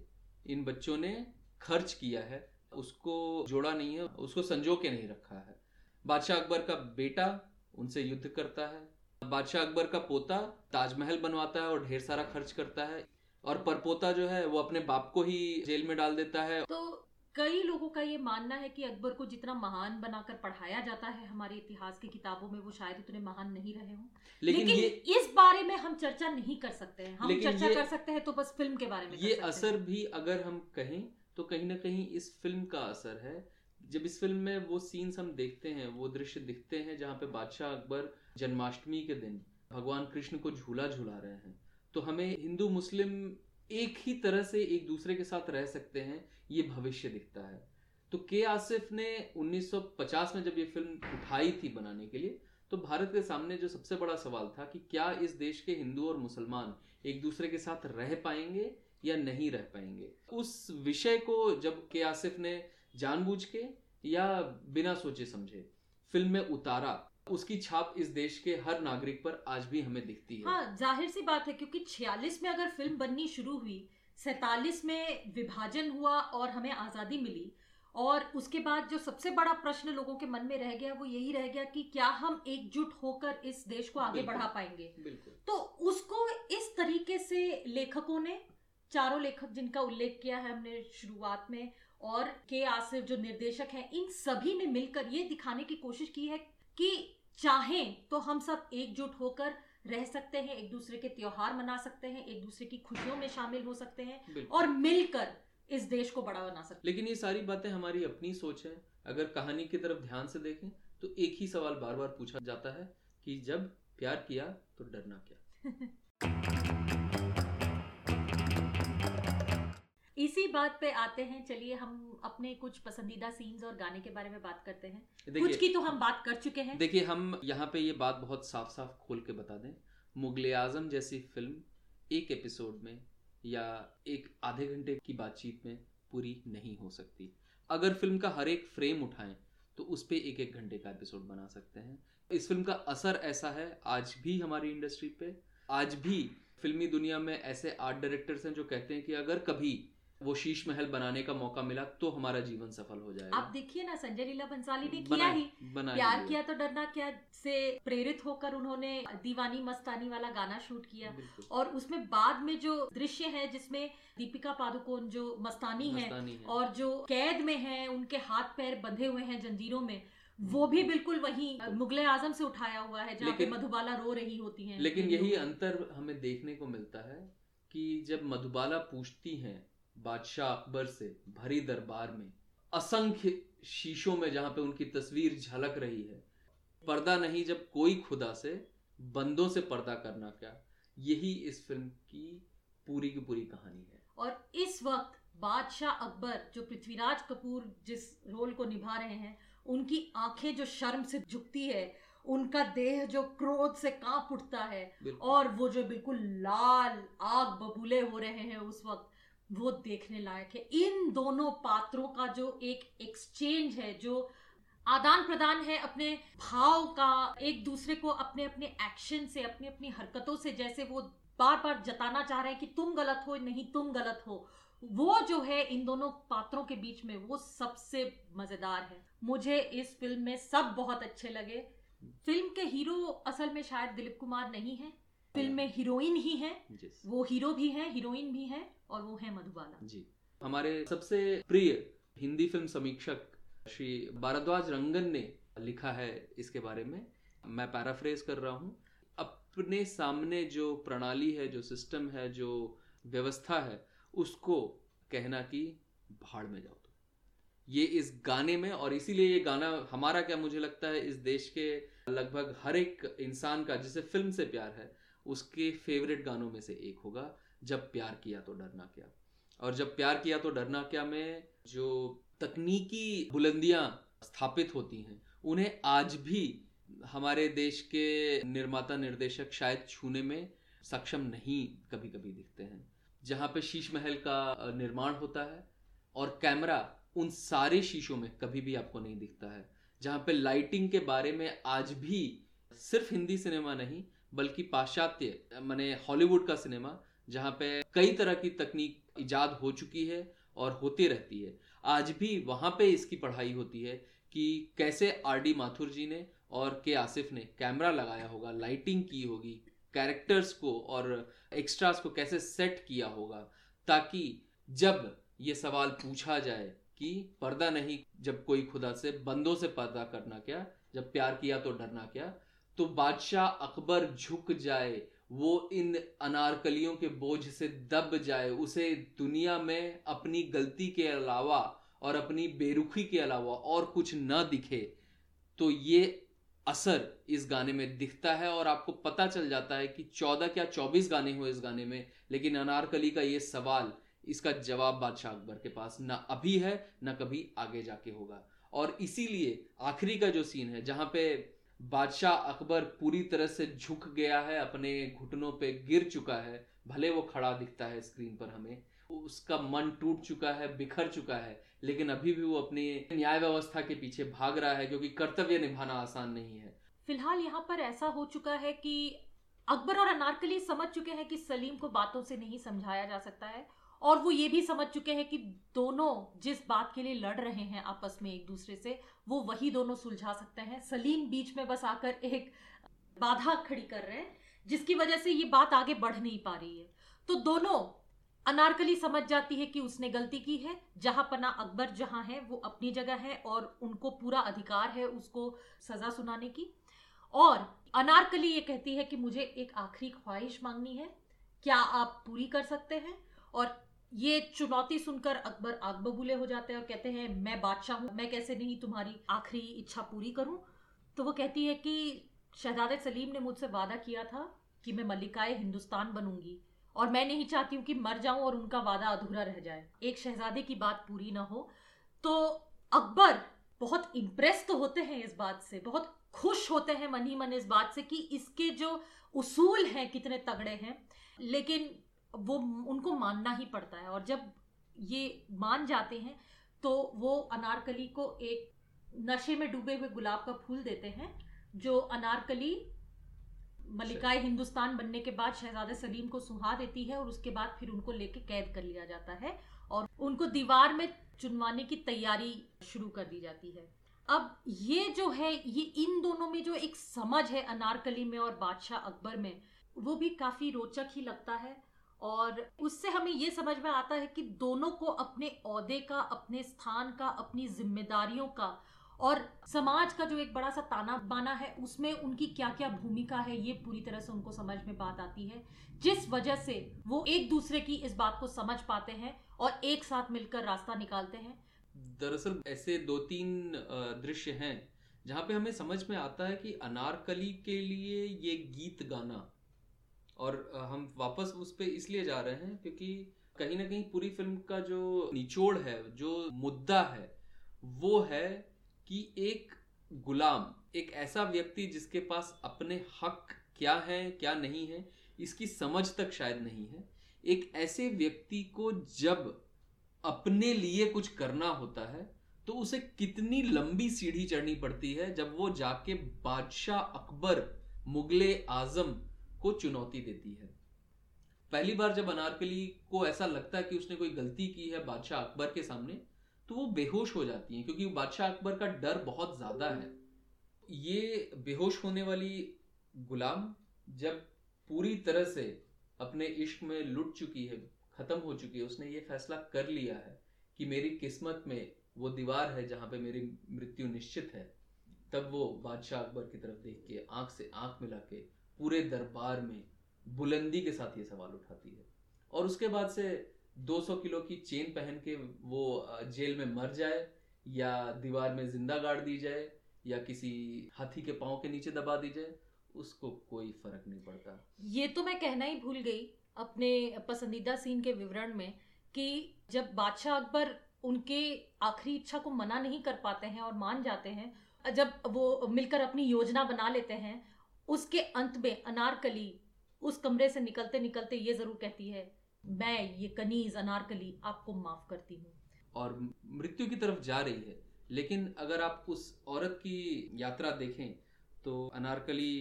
इन बच्चों ने खर्च किया है। उसको जोड़ा नहीं है, उसको संजो के नहीं रखा है। बादशाह अकबर का बेटा उनसे युद्ध करता है। बादशाह अकबर का पोता ताजमहल बनवाता है और ढेर सारा खर्च करता है। और परपोता जो है, वो अपने बाप को ही जेल में डाल देता है। तो कई लोगों का ये मानना है कि अकबर को जितना महान बनाकर पढ़ाया जाता है हमारे इतिहास की किताबों में वो शायद उतने महान नहीं रहे हों। लेकिन, लेकिन ये, इस बारे में हम चर्चा नहीं कर सकते हैं। हम चर्चा कर सकते हैं तो बस फ़िल्म के बारे में ये असर भी अगर हम कहें तो कहीं ना कहीं इस फ़िल्म का असर है। जब इस फ़िल्म में वो सीन्स हम देखते हैं वो दृश्य दिखते हैं जहाँ पे बादशाह अकबर जन्माष्टमी के दिन भगवान कृष्ण को झूला झूला रहे हैं तो हमें हिंदू मुस्लिम एक ही तरह से एक दूसरे के साथ रह सकते हैं, ये भविष्य दिखता है। तो के आसिफ ने 1950 में जब ये फ़िल्म उठाई थी बनाने के लिए तो भारत के सामने जो सबसे बड़ा सवाल था कि क्या इस देश के हिंदू और मुसलमान एक दूसरे के साथ रह पाएँगे या नहीं रह पाएँगे? उस विषय को जब के आसिफ ने जानबूझ के या बिना सोचे समझे फ़िल्म में उतारा उसकी छाप इस देश के हर नागरिक पर आज भी हमें दिखती है। हाँ ज़ाहिर सी बात है क्योंकि छियालीस में अगर फ़िल्म बननी शुरू हुई सैतालीस में विभाजन हुआ और हमें आज़ादी मिली और उसके बाद जो सबसे बड़ा प्रश्न लोगों के मन में रह गया वो यही रह गया कि क्या हम एकजुट होकर इस देश को आगे बढ़ा पाएँगे? तो उसको इस तरीके से लेखकों ने चारों लेखक जिनका उल्लेख किया है हमने शुरुआत में और के आसिफ जो निर्देशक हैं इन सभी ने मिलकर ये दिखाने की कोशिश की है कि चाहें तो हम सब एकजुट होकर रह सकते हैं एक दूसरे के त्योहार मना सकते हैं एक दूसरे की खुशियों में शामिल हो सकते हैं और मिलकर इस देश को बड़ा बना सकते लेकिन ये सारी बातें हमारी अपनी सोच है। अगर कहानी की तरफ़ ध्यान से देखें तो एक ही सवाल बार बार पूछा जाता है कि जब प्यार किया तो डरना क्या? *laughs* इसी बात पे आते हैं चलिए हम अपने कुछ पसंदीदा सीन्स और गाने के बारे में बात करते हैं। कुछ की तो हम बात कर चुके हैं। देखिए हम यहाँ पे ये बात बहुत साफ़ साफ़ खोल के बता दें। मुगले आज़म जैसी फ़िल्म एक एपिसोड में या एक आधे घंटे की बातचीत में पूरी नहीं हो सकती। अगर फ़िल्म का हर एक फ्रेम उठाएँ तो उस पर एक एक घंटे का एपिसोड बना सकते हैं। इस फ़िल्म का असर ऐसा है आज भी हमारी इंडस्ट्री पे आज भी फिल्मी दुनिया में ऐसे आर्ट डायरेक्टर्स हैं जो कहते हैं कि अगर कभी वो शीश महल बनाने का मौका मिला तो हमारा जीवन सफल हो जाएगा। आप देखिए ना संजय लीला बंसाली ने किया ही। बना प्यार किया तो डरना क्या से प्रेरित होकर उन्होंने दीवानी मस्तानी वाला गाना शूट किया। और उसमें बाद में जो दृश्य है जिसमें दीपिका पादुकोण जो मस्तानी है मस्तानी है। है और जो कैद में है उनके हाथ पैर बंधे हुए हैं जंजीरों में वो भी बिल्कुल वही मुगले आज़म से उठाया हुआ है जहाँ पे मधुबाला रो रही होती है। लेकिन यही अंतर हमें देखने को मिलता है कि जब मधुबाला पूछती हैं बादशाह अकबर से भरी दरबार में असंख्य शीशों में जहाँ पे उनकी तस्वीर झलक रही है पर्दा नहीं जब कोई खुदा से बंदों से पर्दा करना क्या? यही इस फ़िल्म की पूरी की पूरी कहानी है। और इस वक्त बादशाह अकबर जो पृथ्वीराज कपूर जिस रोल को निभा रहे हैं उनकी आँखें जो शर्म से झुकती है उनका देह जो क्रोध से काँप उठता है और वो जो बिल्कुल लाल आग बबूले हो रहे हैं उस वक्त वो देखने लायक है। इन दोनों पात्रों का जो एक एक्सचेंज है जो आदान प्रदान है अपने भाव का एक दूसरे को अपने अपने एक्शन से अपनी अपनी हरकतों से जैसे वो बार बार जताना चाह रहे हैं कि तुम गलत हो नहीं तुम गलत हो वो जो है इन दोनों पात्रों के बीच में वो सबसे मज़ेदार है। मुझे इस फ़िल्म में सब बहुत अच्छे लगे। फ़िल्म के हीरो असल में शायद दिलीप कुमार नहीं है। फ़िल्म में हीरोइन ही है। वो हीरो भी है हीरोइन भी है। और वो है मधुबाला। जी। हमारे सबसे प्रिय हिंदी फ़िल्म समीक्षक श्री भारद्वाज रंगन ने लिखा है इसके बारे में। मैं पैराफ्रेज कर रहा हूँ। अपने सामने जो प्रणाली है, जो सिस्टम है, जो व्यवस्था है, उसको कहना कि भाड़ में जाओ तो ये इस गाने में और इसीलिए ये गाना हमारा क्या मुझे लगता है इस देश के लगभग हर एक इंसान का, जिसे फ़िल्म से प्यार है, उसके फेवरेट गानों में से एक होगा। जब प्यार किया तो डरना क्या? और जब प्यार किया तो डरना क्या में जो तकनीकी बुलंदियाँ स्थापित होती हैं, उन्हें आज भी हमारे देश के निर्माता निर्देशक शायद छूने में सक्षम नहीं कभी कभी दिखते हैं। जहाँ पे शीश महल का निर्माण होता है और कैमरा उन सारे शीशों में कभी भी आपको नहीं दिखता है। जहाँ पे लाइटिंग के बारे में आज भी सिर्फ़ हिंदी सिनेमा नहीं, बल्कि पाश्चात्य माने हॉलीवुड का सिनेमा जहाँ पे कई तरह की तकनीक इजाद हो चुकी है और होती रहती है। आज भी वहाँ पे इसकी पढ़ाई होती है कि कैसे आर डी माथुर जी ने और के आसिफ ने कैमरा लगाया होगा, लाइटिंग की होगी, कैरेक्टर्स को और एक्स्ट्रास को कैसे सेट किया होगा ताकि जब ये सवाल पूछा जाए कि पर्दा नहीं, जब कोई खुदा से, बंदों से पर्दा करना क्या, जब प्यार किया तो डरना क्या तो बादशाह अकबर झुक जाए वो इन अनारकलियों के बोझ से दब जाए, उसे दुनिया में अपनी गलती के अलावा और अपनी बेरुखी के अलावा और कुछ न दिखे तो ये असर इस गाने में दिखता है और आपको पता चल जाता है कि चौदह क्या चौबीस गाने हुए इस गाने में, लेकिन अनारकली का ये सवाल, इसका जवाब बादशाह अकबर के पास ना अभी है, ना कभी आगे जाके होगा। और इसीलिए आखिरी का जो सीन है, जहाँ पे बादशाह अकबर पूरी तरह से झुक गया है, अपने घुटनों पे गिर चुका है। भले वो खड़ा दिखता है स्क्रीन पर हमें, उसका मन टूट चुका है, बिखर चुका है, लेकिन अभी भी वो अपनी न्याय व्यवस्था के पीछे भाग रहा है क्योंकि कर्तव्य निभाना आसान नहीं है। फ़िलहाल यहाँ पर ऐसा हो चुका है कि अकबर और अनारकली समझ चुके हैं कि सलीम को बातों से नहीं समझाया जा सकता है। और वो ये भी समझ चुके हैं कि दोनों जिस बात के लिए लड़ रहे हैं आपस में एक दूसरे से, वो वही दोनों सुलझा सकते हैं। सलीम बीच में बस आकर एक बाधा खड़ी कर रहे हैं, जिसकी वजह से ये बात आगे बढ़ नहीं पा रही है। तो दोनों अनारकली समझ जाती है कि उसने गलती की है। जहाँ पना अकबर जहाँ है, वो अपनी जगह है और उनको पूरा अधिकार है उसको सजा सुनाने की। और अनारकली ये कहती है कि मुझे एक आखिरी ख्वाहिश मांगनी है। क्या आप पूरी कर सकते हैं? और ये चुनौती सुनकर अकबर आग बबूले हो जाते हैं और कहते हैं, मैं बादशाह हूँ, मैं कैसे नहीं तुम्हारी आखिरी इच्छा पूरी करूँ? तो वो कहती है कि शहजादे सलीम ने मुझसे वादा किया था कि मैं मल्लिकाए हिंदुस्तान बनूँगी और मैं नहीं चाहती हूँ कि मर जाऊँ और उनका वादा अधूरा रह जाए। एक शहजादे की बात पूरी ना हो। तो अकबर बहुत इम्प्रेस तो होते हैं इस बात से, बहुत खुश होते हैं मन ही मन इस बात से कि इसके जो उसूल हैं, कितने तगड़े हैं। लेकिन वो उनको मानना ही पड़ता है। और जब ये मान जाते हैं तो वो अनारकली को एक नशे में डूबे हुए गुलाब का फूल देते हैं, जो अनारकली मलिकाए हिंदुस्तान बनने के बाद शहजादे सलीम को सुहा देती है और उसके बाद फिर उनको लेके कैद कर लिया जाता है और उनको दीवार में चुनवाने की तैयारी शुरू कर दी जाती है। अब ये जो है, ये इन दोनों में जो एक समझ है अनारकली में और बादशाह अकबर में, वो भी काफ़ी रोचक ही लगता है। और उससे हमें ये समझ में आता है कि दोनों को अपने औहदे का, अपने स्थान का, अपनी जिम्मेदारियों का और समाज का जो एक बड़ा सा ताना बाना है, उसमें उनकी क्या क्या भूमिका है, ये पूरी तरह से उनको समझ में बात आती है। जिस वजह से वो एक दूसरे की इस बात को समझ पाते हैं और एक साथ मिलकर रास्ता निकालते हैं। दरअसल ऐसे दो तीन दृश्य हैं जहाँ पे हमें समझ में आता है कि अनारकली के लिए ये गीत गाना और हम वापस उस पर इसलिए जा रहे हैं क्योंकि कहीं ना कहीं पूरी फ़िल्म का जो निचोड़ है, जो मुद्दा है, वो है कि एक गुलाम, एक ऐसा व्यक्ति जिसके पास अपने हक क्या है, क्या नहीं है, इसकी समझ तक शायद नहीं है। एक ऐसे व्यक्ति को जब अपने लिए कुछ करना होता है तो उसे कितनी लंबी सीढ़ी चढ़नी पड़ती है जब वो जाके बादशाह अकबर, मुगले आज़म को चुनौती देती है। पहली बार जब अनारकली को ऐसा लगता है कि उसने कोई गलती की है बादशाह अकबर के सामने तो वो बेहोश हो जाती है, क्योंकि बादशाह अकबर का डर बहुत ज़्यादा है। ये बेहोश होने वाली गुलाम जब पूरी तरह से अपने इश्क में लुट चुकी है, खत्म हो चुकी है, उसने ये फैसला कर लिया है कि मेरी किस्मत में वो दीवार है जहाँ पे मेरी मृत्यु निश्चित है, तब वो बादशाह अकबर की तरफ़ देख के आँख से आँख मिला के पूरे दरबार में बुलंदी के साथ ये सवाल उठाती है। और उसके बाद से 200 किलो की चेन पहन के वो जेल में मर जाए, या दीवार में ज़िंदा गाड़ दी जाए, या किसी हाथी के पाँव के नीचे दबा दी जाए, उसको कोई फ़र्क नहीं पड़ता। ये तो मैं कहना ही भूल गई अपने पसंदीदा सीन के विवरण में कि जब बादशाह अकबर उनके आखिरी इच्छा को मना नहीं कर पाते हैं और मान जाते हैं, जब वो मिलकर अपनी योजना बना लेते हैं उसके अंत में अनारकली उस कमरे से निकलते निकलते ये ज़रूर कहती है, मैं ये कनीज अनारकली आपको माफ़ करती हूँ। और मृत्यु की तरफ़ जा रही है, लेकिन अगर आप उस औरत की यात्रा देखें तो अनारकली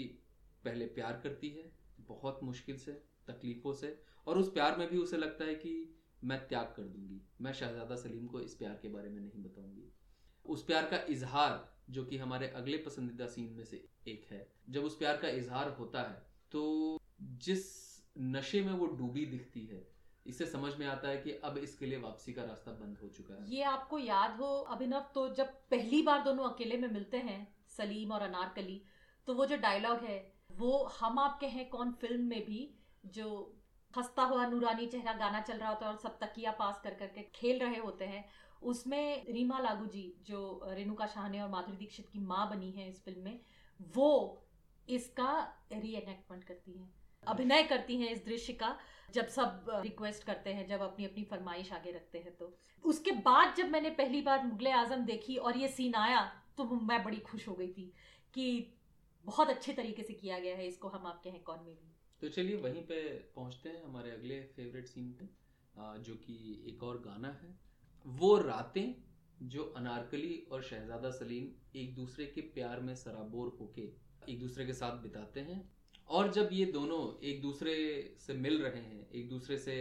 पहले प्यार करती है, बहुत मुश्किल से, तकलीफों से, और उस प्यार में भी उसे लगता है कि मैं त्याग कर दूँगी। मैं शहजादा सलीम को इस प्यार के बारे में नहीं बताऊँगी। उस प्यार का इजहार, जो कि हमारे अगले पसंदीदा सीन में से एक है। जब उस प्यार का इजहार होता है तो जिस नशे में वो डूबी दिखती है इससे समझ में आता है कि अब इसके लिए वापसी का रास्ता बंद हो चुका है। ये आपको याद हो, अभिनव तो जब पहली बार दोनों अकेले में मिलते हैं, सलीम और अनारकली तो वो जो डायलॉग है, वो हम आपके हैं कौन फ़िल्म में भी, जो हंसता हुआ नूरानी चेहरा गाना चल रहा होता है और सब तकिया पास कर करके खेल रहे होते हैं उसमें रीमा लागू जी, जो रेणुका शाहने और माधुरी दीक्षित की माँ बनी है इस फ़िल्म में, वो इसका रीएनेक्टमेंट करती हैं। अभिनय करती हैं इस दृश्य का, जब सब रिक्वेस्ट करते हैं, जब अपनी अपनी फरमाइश आगे रखते हैं तो। उसके बाद जब मैंने पहली बार मुगले आज़म देखी और ये सीन आया तो मैं बड़ी खुश हो गई थी कि बहुत अच्छे तरीके से किया गया है इसको, हम आपके हैं कौन में भी। तो चलिए वहीं पे पहुँचते हैं हमारे अगले फेवरेट सीन पे जो कि एक और गाना है। वो रातें जो अनारकली और शहजादा सलीम एक दूसरे के प्यार में सराबोर होके एक दूसरे के साथ बिताते हैं और जब ये दोनों एक दूसरे से मिल रहे हैं, एक दूसरे से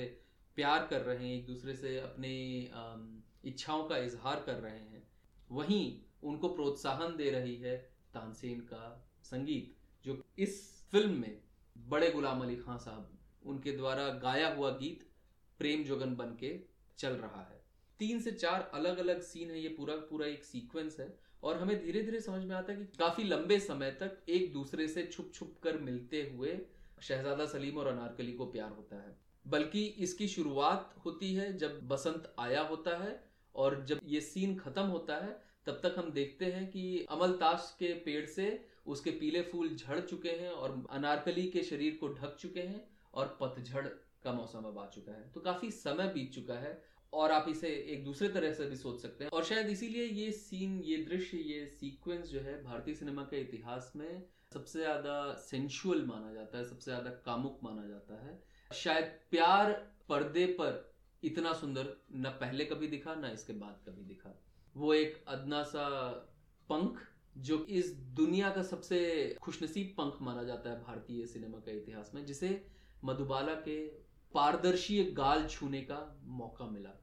प्यार कर रहे हैं, एक दूसरे से अपने इच्छाओं का इजहार कर रहे हैं, वहीं उनको प्रोत्साहन दे रही है तानसेन का संगीत, जो इस फ़िल्म में बड़े गुलाम अली खान साहब, उनके द्वारा गाया हुआ गीत प्रेम जोगन बन के चल रहा है। तीन से चार अलग अलग सीन है, ये पूरा पूरा एक सीक्वेंस है। और हमें धीरे धीरे समझ में आता है कि काफ़ी लंबे समय तक एक दूसरे से छुप छुप कर मिलते हुए शहजादा सलीम और अनारकली को प्यार होता है। बल्कि इसकी शुरुआत होती है जब बसंत आया होता है और जब ये सीन खत्म होता है, तब तक हम देखते हैं कि अमलताश के पेड़ से उसके पीले फूल झड़ चुके हैं और अनारकली के शरीर को ढक चुके हैं और पतझड़ का मौसम अब आ चुका है। तो काफ़ी समय बीत चुका है और आप इसे एक दूसरे तरह से भी सोच सकते हैं। और शायद इसीलिए ये सीन ये दृश्य, ये सीक्वेंस जो है भारतीय सिनेमा के इतिहास में सबसे ज़्यादा सेंशुअल माना जाता है, सबसे ज़्यादा कामुक माना जाता है। शायद प्यार पर्दे पर इतना सुंदर न पहले कभी दिखा, ना इसके बाद कभी दिखा। वो एक अदना सा पंख जो इस दुनिया का सबसे खुशनसीब पंख माना जाता है भारतीय सिनेमा के इतिहास में, जिसे मधुबाला के पारदर्शी गाल छूने का मौका मिला।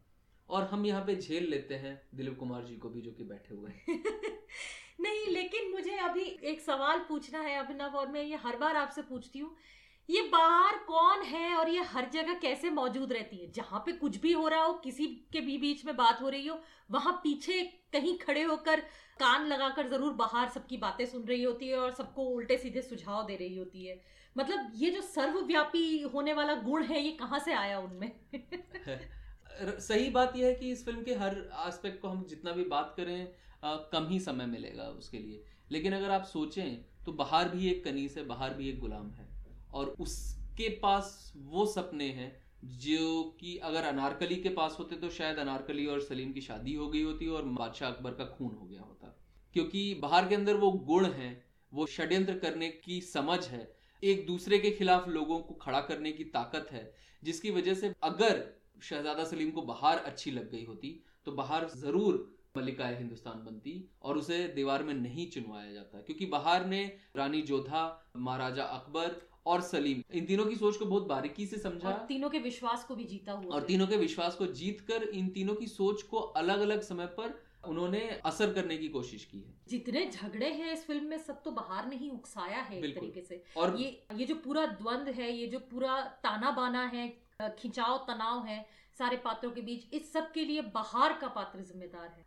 और हम यहाँ पे झेल लेते हैं दिलीप कुमार जी को भी, जो कि बैठे हुए हैं। *laughs* नहीं, लेकिन मुझे अभी एक सवाल पूछना है, अभिनव, और मैं ये हर बार आपसे पूछती हूँ, ये बाहर कौन है और ये हर जगह कैसे मौजूद रहती है? जहाँ पे कुछ भी हो रहा हो, किसी के भी बीच में बात हो रही हो, वहाँ पीछे कहीं खड़े होकर कान लगाकर ज़रूर बाहर सबकी बातें सुन रही होती है और सबको उल्टे सीधे सुझाव दे रही होती है। मतलब ये जो सर्वव्यापी होने वाला गुण है ये कहाँ से आया उनमें? सही बात यह है कि इस फ़िल्म के हर एस्पेक्ट को हम जितना भी बात करें आ, कम ही समय मिलेगा उसके लिए। लेकिन अगर आप सोचें तो बाहर भी एक कनीस है बाहर भी एक गुलाम है। और उसके पास वो सपने हैं जो कि अगर अनारकली के पास होते तो शायद अनारकली और सलीम की शादी हो गई होती और बादशाह अकबर का खून हो गया होता। क्योंकि बाहर के अंदर वो गुण है वो षड्यंत्र करने की समझ है एक दूसरे के खिलाफ लोगों को खड़ा करने की ताकत है जिसकी वजह से अगर शहजादा सलीम को बाहर अच्छी लग गई होती तो बाहर ज़रूर मल्लिका हिंदुस्तान बनती और उसे दीवार में नहीं चुनवाया जाता क्योंकि बाहर ने रानी जोधा महाराजा अकबर और सलीम इन तीनों की सोच को बहुत बारीकी से समझा। और तीनों के विश्वास को भी जीता हुआ और तीनों के विश्वास को जीत कर इन तीनों की सोच को अलग अलग समय पर उन्होंने असर करने की कोशिश की है। जितने झगड़े हैं इस फ़िल्म में सब तो बाहर नहीं उकसाया है एक तरीके से। और ये ये जो पूरा द्वंद है ये जो पूरा ताना बाना है खिंचाव तनाव है सारे पात्रों के बीच इस सब के लिए बाहर का पात्र जिम्मेदार है।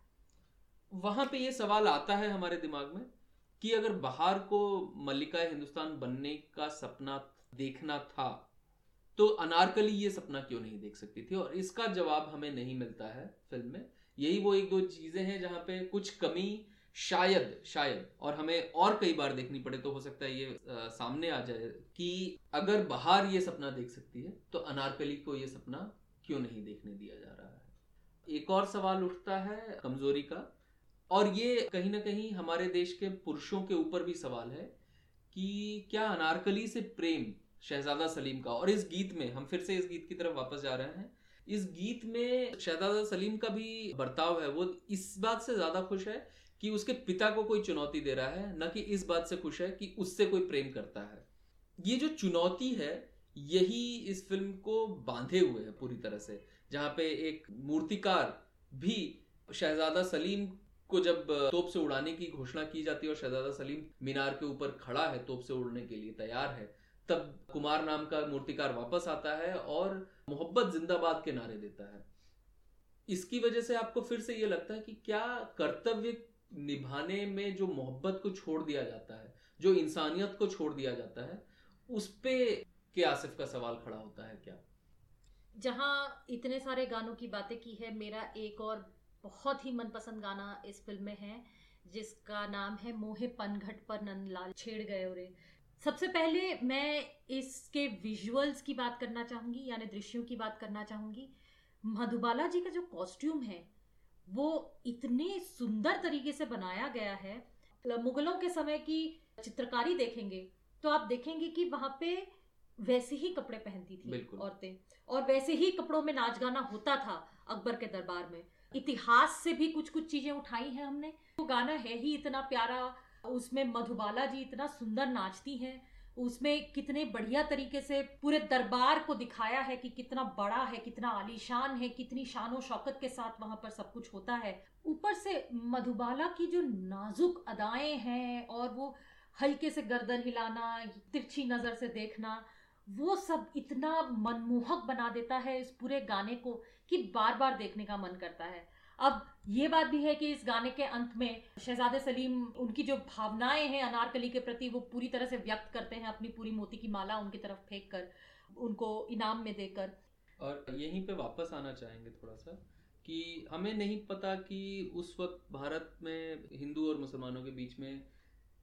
वहाँ पे ये सवाल आता है हमारे दिमाग में कि अगर बाहर को मल्लिका हिंदुस्तान बनने का सपना देखना था तो अनारकली ये सपना क्यों नहीं देख सकती थी? और इसका जवाब हमें नहीं मिलता है फ़िल्म में। यही वो एक दो चीज़ें हैं जहाँ पे कुछ कमी शायद शायद और हमें और कई बार देखनी पड़े तो हो सकता है ये आ, सामने आ जाए कि अगर बाहर ये सपना देख सकती है तो अनारकली को ये सपना क्यों नहीं देखने दिया जा रहा है? एक और सवाल उठता है कमज़ोरी का और ये कहीं ना कहीं हमारे देश के पुरुषों के ऊपर भी सवाल है कि क्या अनारकली से प्रेम शहजादा सलीम का और इस गीत में हम फिर से इस गीत की तरफ़ वापस जा रहे हैं इस गीत में शहजादा सलीम का भी बर्ताव है। वो इस बात से ज़्यादा खुश है कि उसके पिता को कोई चुनौती दे रहा है, न कि इस बात से खुश है कि उससे कोई प्रेम करता है। ये जो चुनौती है, यही इस फ़िल्म को बांधे हुए है पूरी तरह से, जहाँ पे एक मूर्तिकार भी शहजादा सलीम को जब तोप से उड़ाने की घोषणा की जाती है और शहजादा सलीम मीनार के ऊपर खड़ा है तोप से उड़ने के लिए तैयार है, तब कुमार नाम का मूर्तिकार वापस आता है और मोहब्बत जिंदाबाद के नारे देता है। इसकी वजह से आपको फिर से ये लगता है कि क्या कर्तव्य निभाने में जो मोहब्बत को छोड़ दिया जाता है, जो इंसानियत को छोड़ दिया जाता है, उस पे के आसिफ का सवाल खड़ा होता है क्या? जहाँ इतने सारे गानों की बातें की है, मेरा एक और बहुत ही मनपसंद गाना इस फ़िल्म में है, जिसका नाम है मोहे पनघट पर नंदलाल छेड़ गए और सबसे पहले मैं इसके विजुअल्स की बात करना चाहूँगी यानी दृश्यों की बात करना चाहूँगी। मधुबाला जी का जो कॉस्ट्यूम है वो इतने सुंदर तरीके से बनाया गया है। मुगलों के समय की चित्रकारी देखेंगे तो आप देखेंगे कि वहाँ पे वैसे ही कपड़े पहनती थी औरतें और वैसे ही कपड़ों में नाच गाना होता था अकबर के दरबार में। इतिहास से भी कुछ कुछ चीज़ें उठाई हैं हमने। वो तो गाना है ही इतना प्यारा उसमें मधुबाला जी इतना सुंदर नाचती हैं, उसमें कितने बढ़िया तरीके से पूरे दरबार को दिखाया है कि कितना बड़ा है, कितना आलीशान है, कितनी शान शौकत के साथ वहाँ पर सब कुछ होता है। ऊपर से मधुबाला की जो नाजुक अदाएँ हैं और वो हल्के से गर्दन हिलाना, तिरछी नज़र से देखना, वो सब इतना मनमोहक बना देता है इस पूरे गाने को कि बार बार देखने का मन करता है। अब ये बात भी है कि इस गाने के अंत में शहजादे सलीम, उनकी जो भावनाएँ हैं अनारकली के प्रति, वो पूरी तरह से व्यक्त करते हैं अपनी पूरी मोती की माला उनकी तरफ़ फेंक कर उनको इनाम में देकर। और यहीं पे वापस आना चाहेंगे थोड़ा सा कि हमें नहीं पता कि उस वक्त भारत में हिंदू और मुसलमानों के बीच में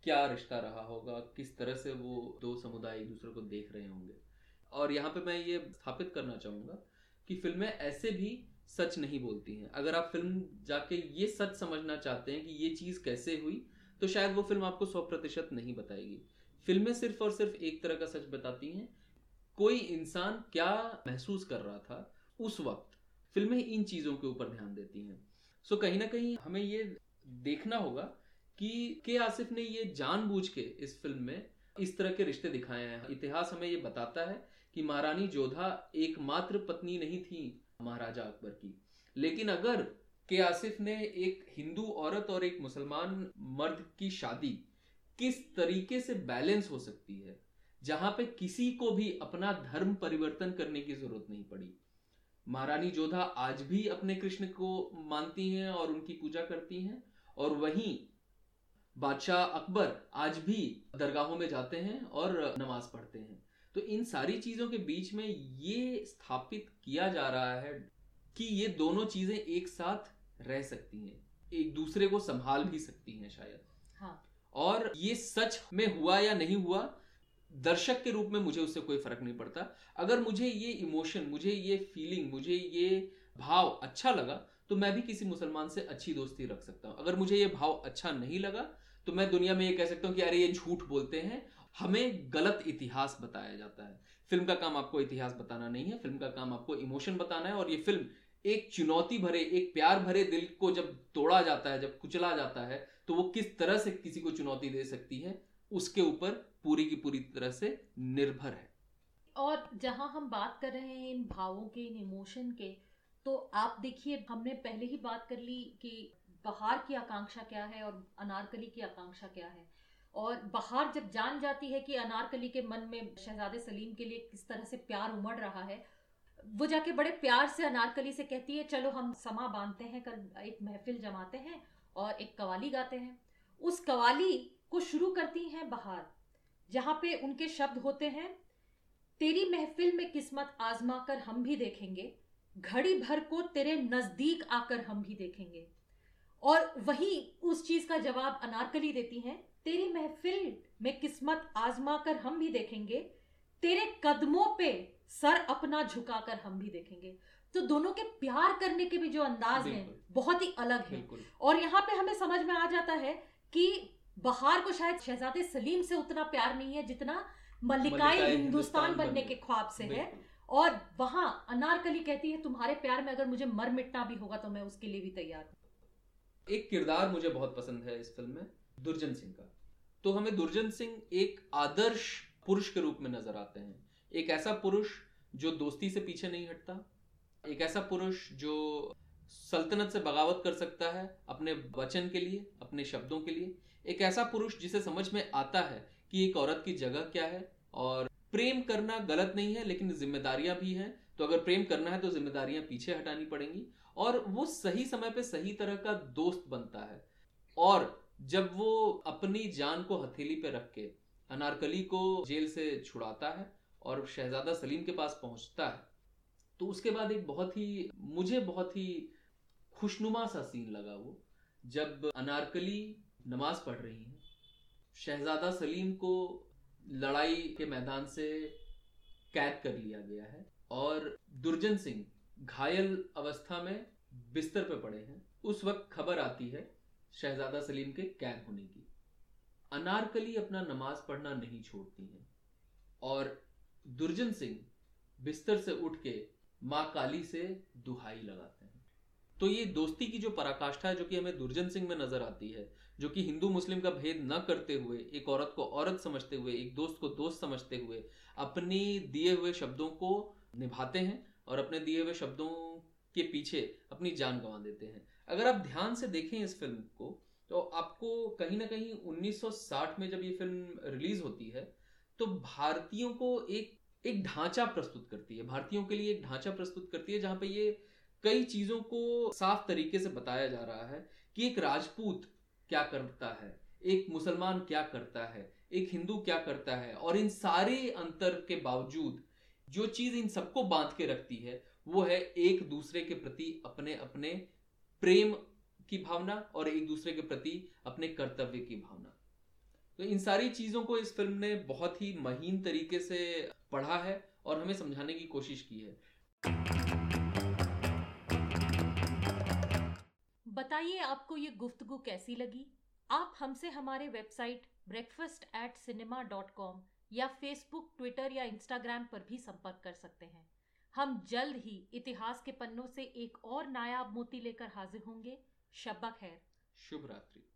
क्या रिश्ता रहा होगा, किस तरह से वो दो समुदाय एक दूसरे को देख रहे होंगे। और यहाँ पे मैं ये स्थापित करना चाहूँगा कि फ़िल्में ऐसे भी सच नहीं बोलती हैं। अगर आप फ़िल्म जाके ये सच समझना चाहते हैं कि ये चीज़ कैसे हुई तो शायद वो फ़िल्म आपको सौ प्रतिशत नहीं बताएगी। फ़िल्में सिर्फ़ और सिर्फ़ एक तरह का सच बताती हैं। कोई इंसान क्या महसूस कर रहा था उस वक्त, फ़िल्में इन चीज़ों के ऊपर ध्यान देती हैं। सो कहीं ना कहीं हमें ये देखना होगा कि के आसिफ ने ये जानबूझ के इस फ़िल्म में इस तरह के रिश्ते दिखाए हैं। इतिहास हमें ये बताता है कि महारानी जोधा एकमात्र पत्नी नहीं थी। महाराजा अकबर की। लेकिन अगर के आसिफ ने एक हिंदू औरत और एक मुसलमान मर्द की शादी किस तरीके से बैलेंस हो सकती है, जहाँ पे किसी को भी अपना धर्म परिवर्तन करने की ज़रूरत नहीं पड़ी? महारानी जोधा आज भी अपने कृष्ण को मानती हैं और उनकी पूजा करती हैं, और वहीं बादशाह अकबर आज भी दरगाहों में जाते हैं और नमाज़ पढ़ते हैं। तो इन सारी चीज़ों के बीच में ये स्थापित किया जा रहा है कि ये दोनों चीज़ें एक साथ रह सकती हैं एक दूसरे को संभाल भी सकती हैं शायद। हाँ। और ये सच में हुआ या नहीं हुआ दर्शक के रूप में मुझे उससे कोई फ़र्क नहीं पड़ता। अगर मुझे ये इमोशन मुझे ये फीलिंग मुझे ये भाव अच्छा लगा तो मैं भी किसी मुसलमान से अच्छी दोस्ती रख सकता हूँ। अगर मुझे ये भाव अच्छा नहीं लगा तो मैं दुनिया में ये कह सकता हूँ कि अरे ये झूठ बोलते हैं हमें गलत इतिहास बताया जाता है। फ़िल्म का काम आपको इतिहास बताना नहीं है, फ़िल्म का काम आपको इमोशन बताना है और ये फ़िल्म एक चुनौती भरे, एक प्यार भरे दिल को जब तोड़ा जाता है, जब कुचला जाता है तो वो किस तरह से किसी को चुनौती दे सकती है, उसके ऊपर पूरी की पूरी तरह से निर्भर है। और जहाँ हम बात कर रहे हैं इन भावों के, इन इमोशन के तो आप देखिए, हमने पहले ही बात कर ली कि बहार की आकांक्षा क्या है और अनारकली की आकांक्षा क्या है। और बहार जब जान जाती है कि अनारकली के मन में शहजादे सलीम के लिए किस तरह से प्यार उमड़ रहा है, वो जाके बड़े प्यार से अनारकली से कहती है, चलो हम समा बांधते हैं, कल एक महफिल जमाते हैं और एक कवाली गाते हैं। उस कवाली को शुरू करती हैं बहार, जहाँ पे उनके शब्द होते हैं, तेरी महफिल में किस्मत आजमा कर हम भी देखेंगे, घड़ी भर को तेरे नज़दीक आकर हम भी देखेंगे। और वही उस चीज़ का जवाब अनारकली देती हैं तेरी महफिल में किस्मत आजमा कर हम भी देखेंगे तेरे कदमों पे सर अपना झुकाकर हम भी देखेंगे। तो दोनों के प्यार करने के भी जो अंदाज हैं बहुत ही अलग है। और यहाँ पे हमें समझ में आ जाता है कि बहार को शायद शहजादे सलीम से उतना प्यार नहीं है जितना मल्लिकाए हिंदुस्तान बनने के ख्वाब से है। और वहाँ अनारकली कहती है तुम्हारे प्यार में अगर मुझे मर मिटना भी होगा तो मैं उसके लिए भी तैयार हूँ। एक किरदार मुझे बहुत पसंद है इस फ़िल्म में दुर्जन सिंह का। तो हमें दुर्जन सिंह एक आदर्श पुरुष के रूप में नज़र आते हैं। एक ऐसा पुरुष जो दोस्ती से पीछे नहीं हटता, एक ऐसा पुरुष जो सल्तनत से बगावत कर सकता है अपने वचन के लिए, अपने शब्दों के लिए। एक ऐसा पुरुष जिसे समझ में आता है कि एक औरत की जगह क्या है और प्रेम करना गलत नहीं है, लेकिन जिम्मेदारियाँ भी हैं तो अगर प्रेम करना है तो जिम्मेदारियाँ पीछे हटानी पड़ेंगी और वो सही समय पे सही तरह का दोस्त बनता है। और जब वो अपनी जान को हथेली पे रख के अनारकली को जेल से छुड़ाता है और शहजादा सलीम के पास पहुँचता है तो उसके बाद एक बहुत ही, मुझे बहुत ही खुशनुमा सा सीन लगा वो, जब अनारकली नमाज़ पढ़ रही हैं, शहजादा सलीम को लड़ाई के मैदान से कैद कर लिया गया है और दुर्जन सिंह घायल अवस्था में बिस्तर पर पड़े हैं। उस वक्त खबर आती है शहजादा सलीम के कैद होने की। अनारकली अपना नमाज़ पढ़ना नहीं छोड़ती हैं। और दुर्जन सिंह बिस्तर से उठ के माँ काली से दुहाई लगाते हैं। तो ये दोस्ती की जो पराकाष्ठा है, जो कि हमें दुर्जन सिंह में नज़र आती है, जो कि हिंदू मुस्लिम का भेद न करते हुए, एक औरत को औरत समझते हुए, एक दोस्त को दोस्त समझते हुए अपनी दिए हुए शब्दों को निभाते हैं और अपने दिए हुए शब्दों के पीछे अपनी जान गंवा देते हैं। अगर आप ध्यान से देखें इस फ़िल्म को तो आपको कहीं ना कहीं 1960 में जब ये फ़िल्म रिलीज़ होती है तो भारतीयों को एक एक ढांचा प्रस्तुत करती है। भारतीयों के लिए एक ढांचा प्रस्तुत करती है, जहाँ पे ये कई चीज़ों को साफ़ तरीके से बताया जा रहा है कि एक राजपूत क्या करता है, एक मुसलमान क्या करता है, एक हिंदू क्या करता है, और इन सारे अंतर के बावजूद जो चीज़ इन सबको बाँध के रखती है, वो है एक दूसरे के प्रति अपने अपने प्रेम की भावना और एक दूसरे के प्रति अपने कर्तव्य की भावना। तो इन सारी चीज़ों को इस फ़िल्म ने बहुत ही महीन तरीके से पढ़ा है और हमें समझाने की कोशिश की है। बताइए, आपको ये गुफ्तगु कैसी लगी? आप हमसे हमारे website breakfast at cinema dot com या फेसबुक ट्विटर या इंस्टाग्राम पर भी संपर्क कर सकते हैं। हम जल्द ही इतिहास के पन्नों से एक और नायाब मोती लेकर हाजिर होंगे। शब्बा खैर। शुभ रात्रि।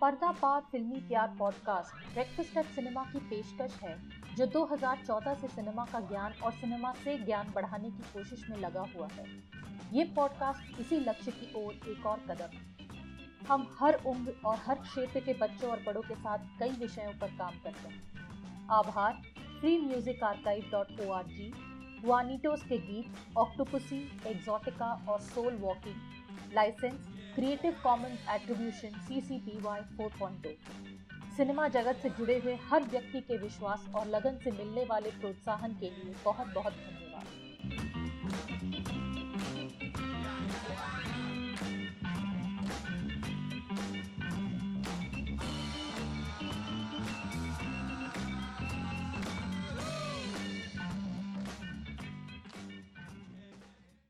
पर्दापार फिल्मी प्यार पॉडकास्ट ब्रेकफास्ट एट सिनेमा की पेशकश है जो 2014 से सिनेमा का ज्ञान और सिनेमा से ज्ञान बढ़ाने की कोशिश में लगा हुआ है। ये पॉडकास्ट इसी लक्ष्य की ओर एक और कदम। है हम हर उम्र और हर क्षेत्र के बच्चों और बड़ों के साथ कई विषयों पर काम करते हैं। आभार free music archive dot O R G Vanitos के गीत ऑक्टोपसी एग्जॉटिका और soul walking license creative commons attribution C C B Y four point cinema जगत से जुड़े हुए हर व्यक्ति के विश्वास और लगन से मिलने वाले प्रोत्साहन के लिए बहुत बहुत धन्यवाद।